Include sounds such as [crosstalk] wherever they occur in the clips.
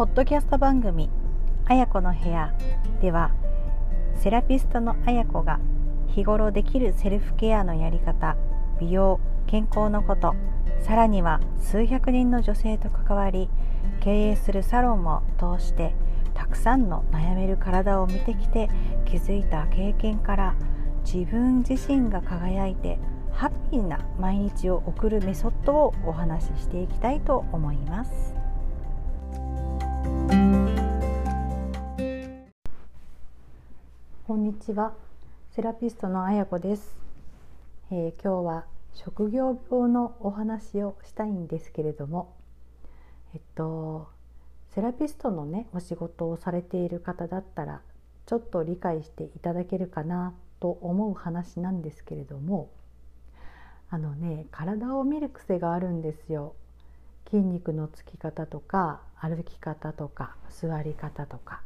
ポッドキャスト番組「あやこの部屋」ではセラピストのあやこが日頃できるセルフケアのやり方美容健康のことさらには数百人の女性と関わり経営するサロンを通してたくさんの悩める体を見てきて気づいた経験から自分自身が輝いてハッピーな毎日を送るメソッドをお話ししていきたいと思います。こんにちは。セラピストのあやこです、えー、今日は職業病のお話をしたいんですけれどもえっとセラピストのねお仕事をされている方だったらちょっと理解していただけるかなと思う話なんですけれどもあのね体を見る癖があるんですよ。筋肉のつき方とか歩き方とか座り方とか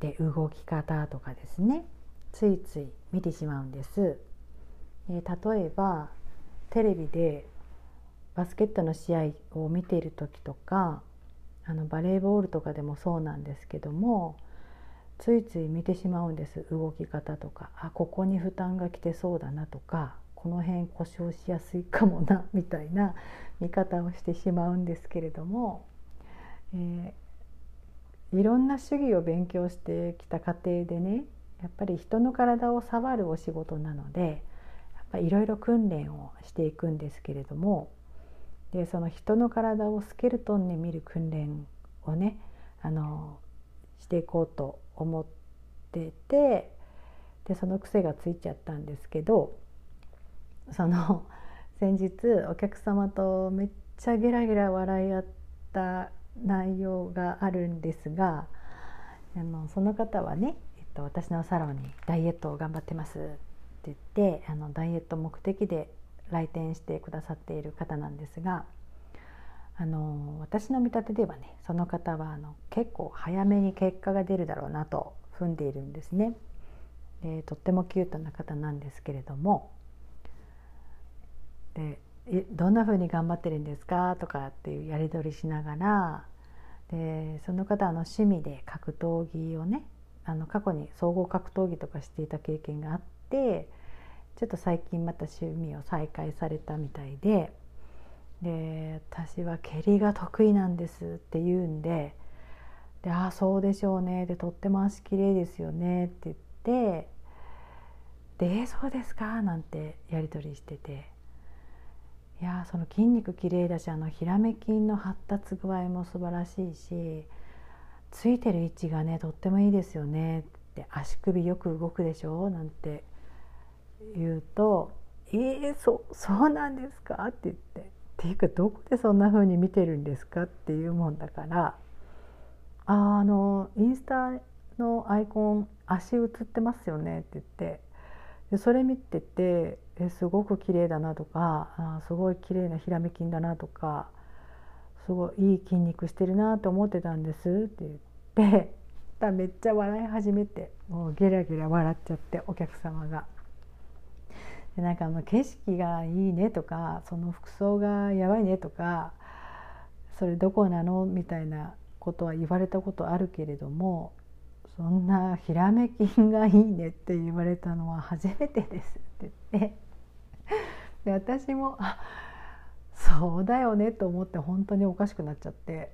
で動き方とかですね。ついつい見てしまうんです。え例えばテレビでバスケットの試合を見ている時とかあのバレーボールとかでもそうなんですけどもついつい見てしまうんです。動き方とか。あここに負担が来てそうだなとか。この辺故障しやすいかもなみたいな [laughs] 見方をしてしまうんですけれども、えー、いろんな主義を勉強してきた過程でねやっぱり人の体を触るお仕事なのでいろいろ訓練をしていくんですけれどもでその人の体をスケルトンで見る訓練をねあのしていこうと思っててでその癖がついちゃったんですけどその [laughs] 先日お客様とめっちゃゲラゲラ笑い合った内容があるんですがあのその方はね、えっと、私のサロンにダイエットを頑張ってますって言ってあのダイエット目的で来店してくださっている方なんですがあの私の見立てではねその方はあの結構早めに結果が出るだろうなと踏んでいるんですね。でとってもキュートな方なんですけれどもでどんな風に頑張ってるんですか？とかっていうやり取りしながらでその方の趣味で格闘技をねあの過去に総合格闘技とかしていた経験があってちょっと最近また趣味を再開されたみたいでで私は蹴りが得意なんですって言うんで「でああそうでしょうね」で「とっても足きれいですよね」って言って「でそうですか」なんてやり取りしてて。いやその筋肉きれいだしあのひらめ筋の発達具合も素晴らしいしついてる位置がねとってもいいですよねって足首よく動くでしょなんて言うと「えー、そそうなんですか?」って言って「っていうかどこでそんな風に見てるんですか?」っていうもんだから「ああのインスタのアイコン足映ってますよね」って言ってでそれ見ててえすごく綺麗だなとかあすごい綺麗なひらめ筋だなとかすごいいい筋肉してるなと思ってたんですって言ってためっちゃ笑い始めてもうゲラゲラ笑っちゃってお客様が。でなんかあの景色がいいねとかその服装がやばいねとかそれどこなの？みたいなことは言われたことあるけれどもそんなひらめ筋がいいねって言われたのは初めてですって言ってで私もあそうだよねと思って本当におかしくなっちゃって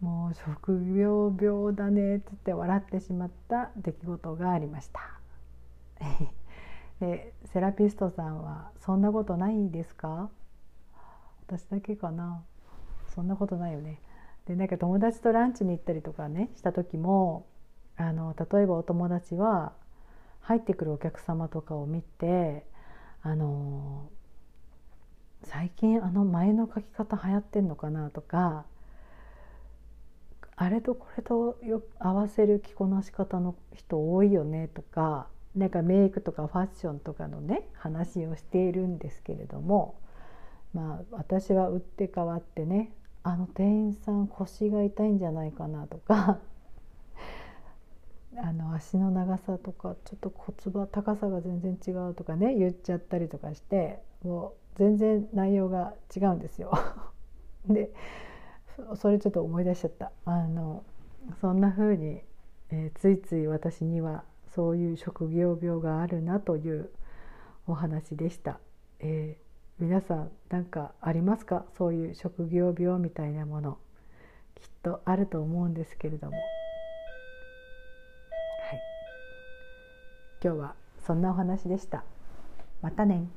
もう職業病だねって言って笑ってしまった出来事がありました。でセラピストさんは「そんなことないですか?」私だけかな？そんなことないよね。でなんか友達とランチに行ったりとかねした時もあの例えばお友達は入ってくるお客様とかを見てあの最近あの前の書き方流行ってんのかなとかあれとこれとよ合わせる着こなし方の人多いよねとかなんかメイクとかファッションとかのね話をしているんですけれどもまあ私は打って変わってねあの店員さん腰が痛いんじゃないかなとかあの足の長さとかちょっと骨盤高さが全然違うとかね言っちゃったりとかしてもう全然内容が違うんですよ。[laughs] でそれちょっと思い出しちゃったあのそんな風に、えー、ついつい私にはそういう職業病があるなというお話でした。えー、皆さん何かありますか？そういう職業病みたいなものきっとあると思うんですけれども、今日はそんなお話でした。またね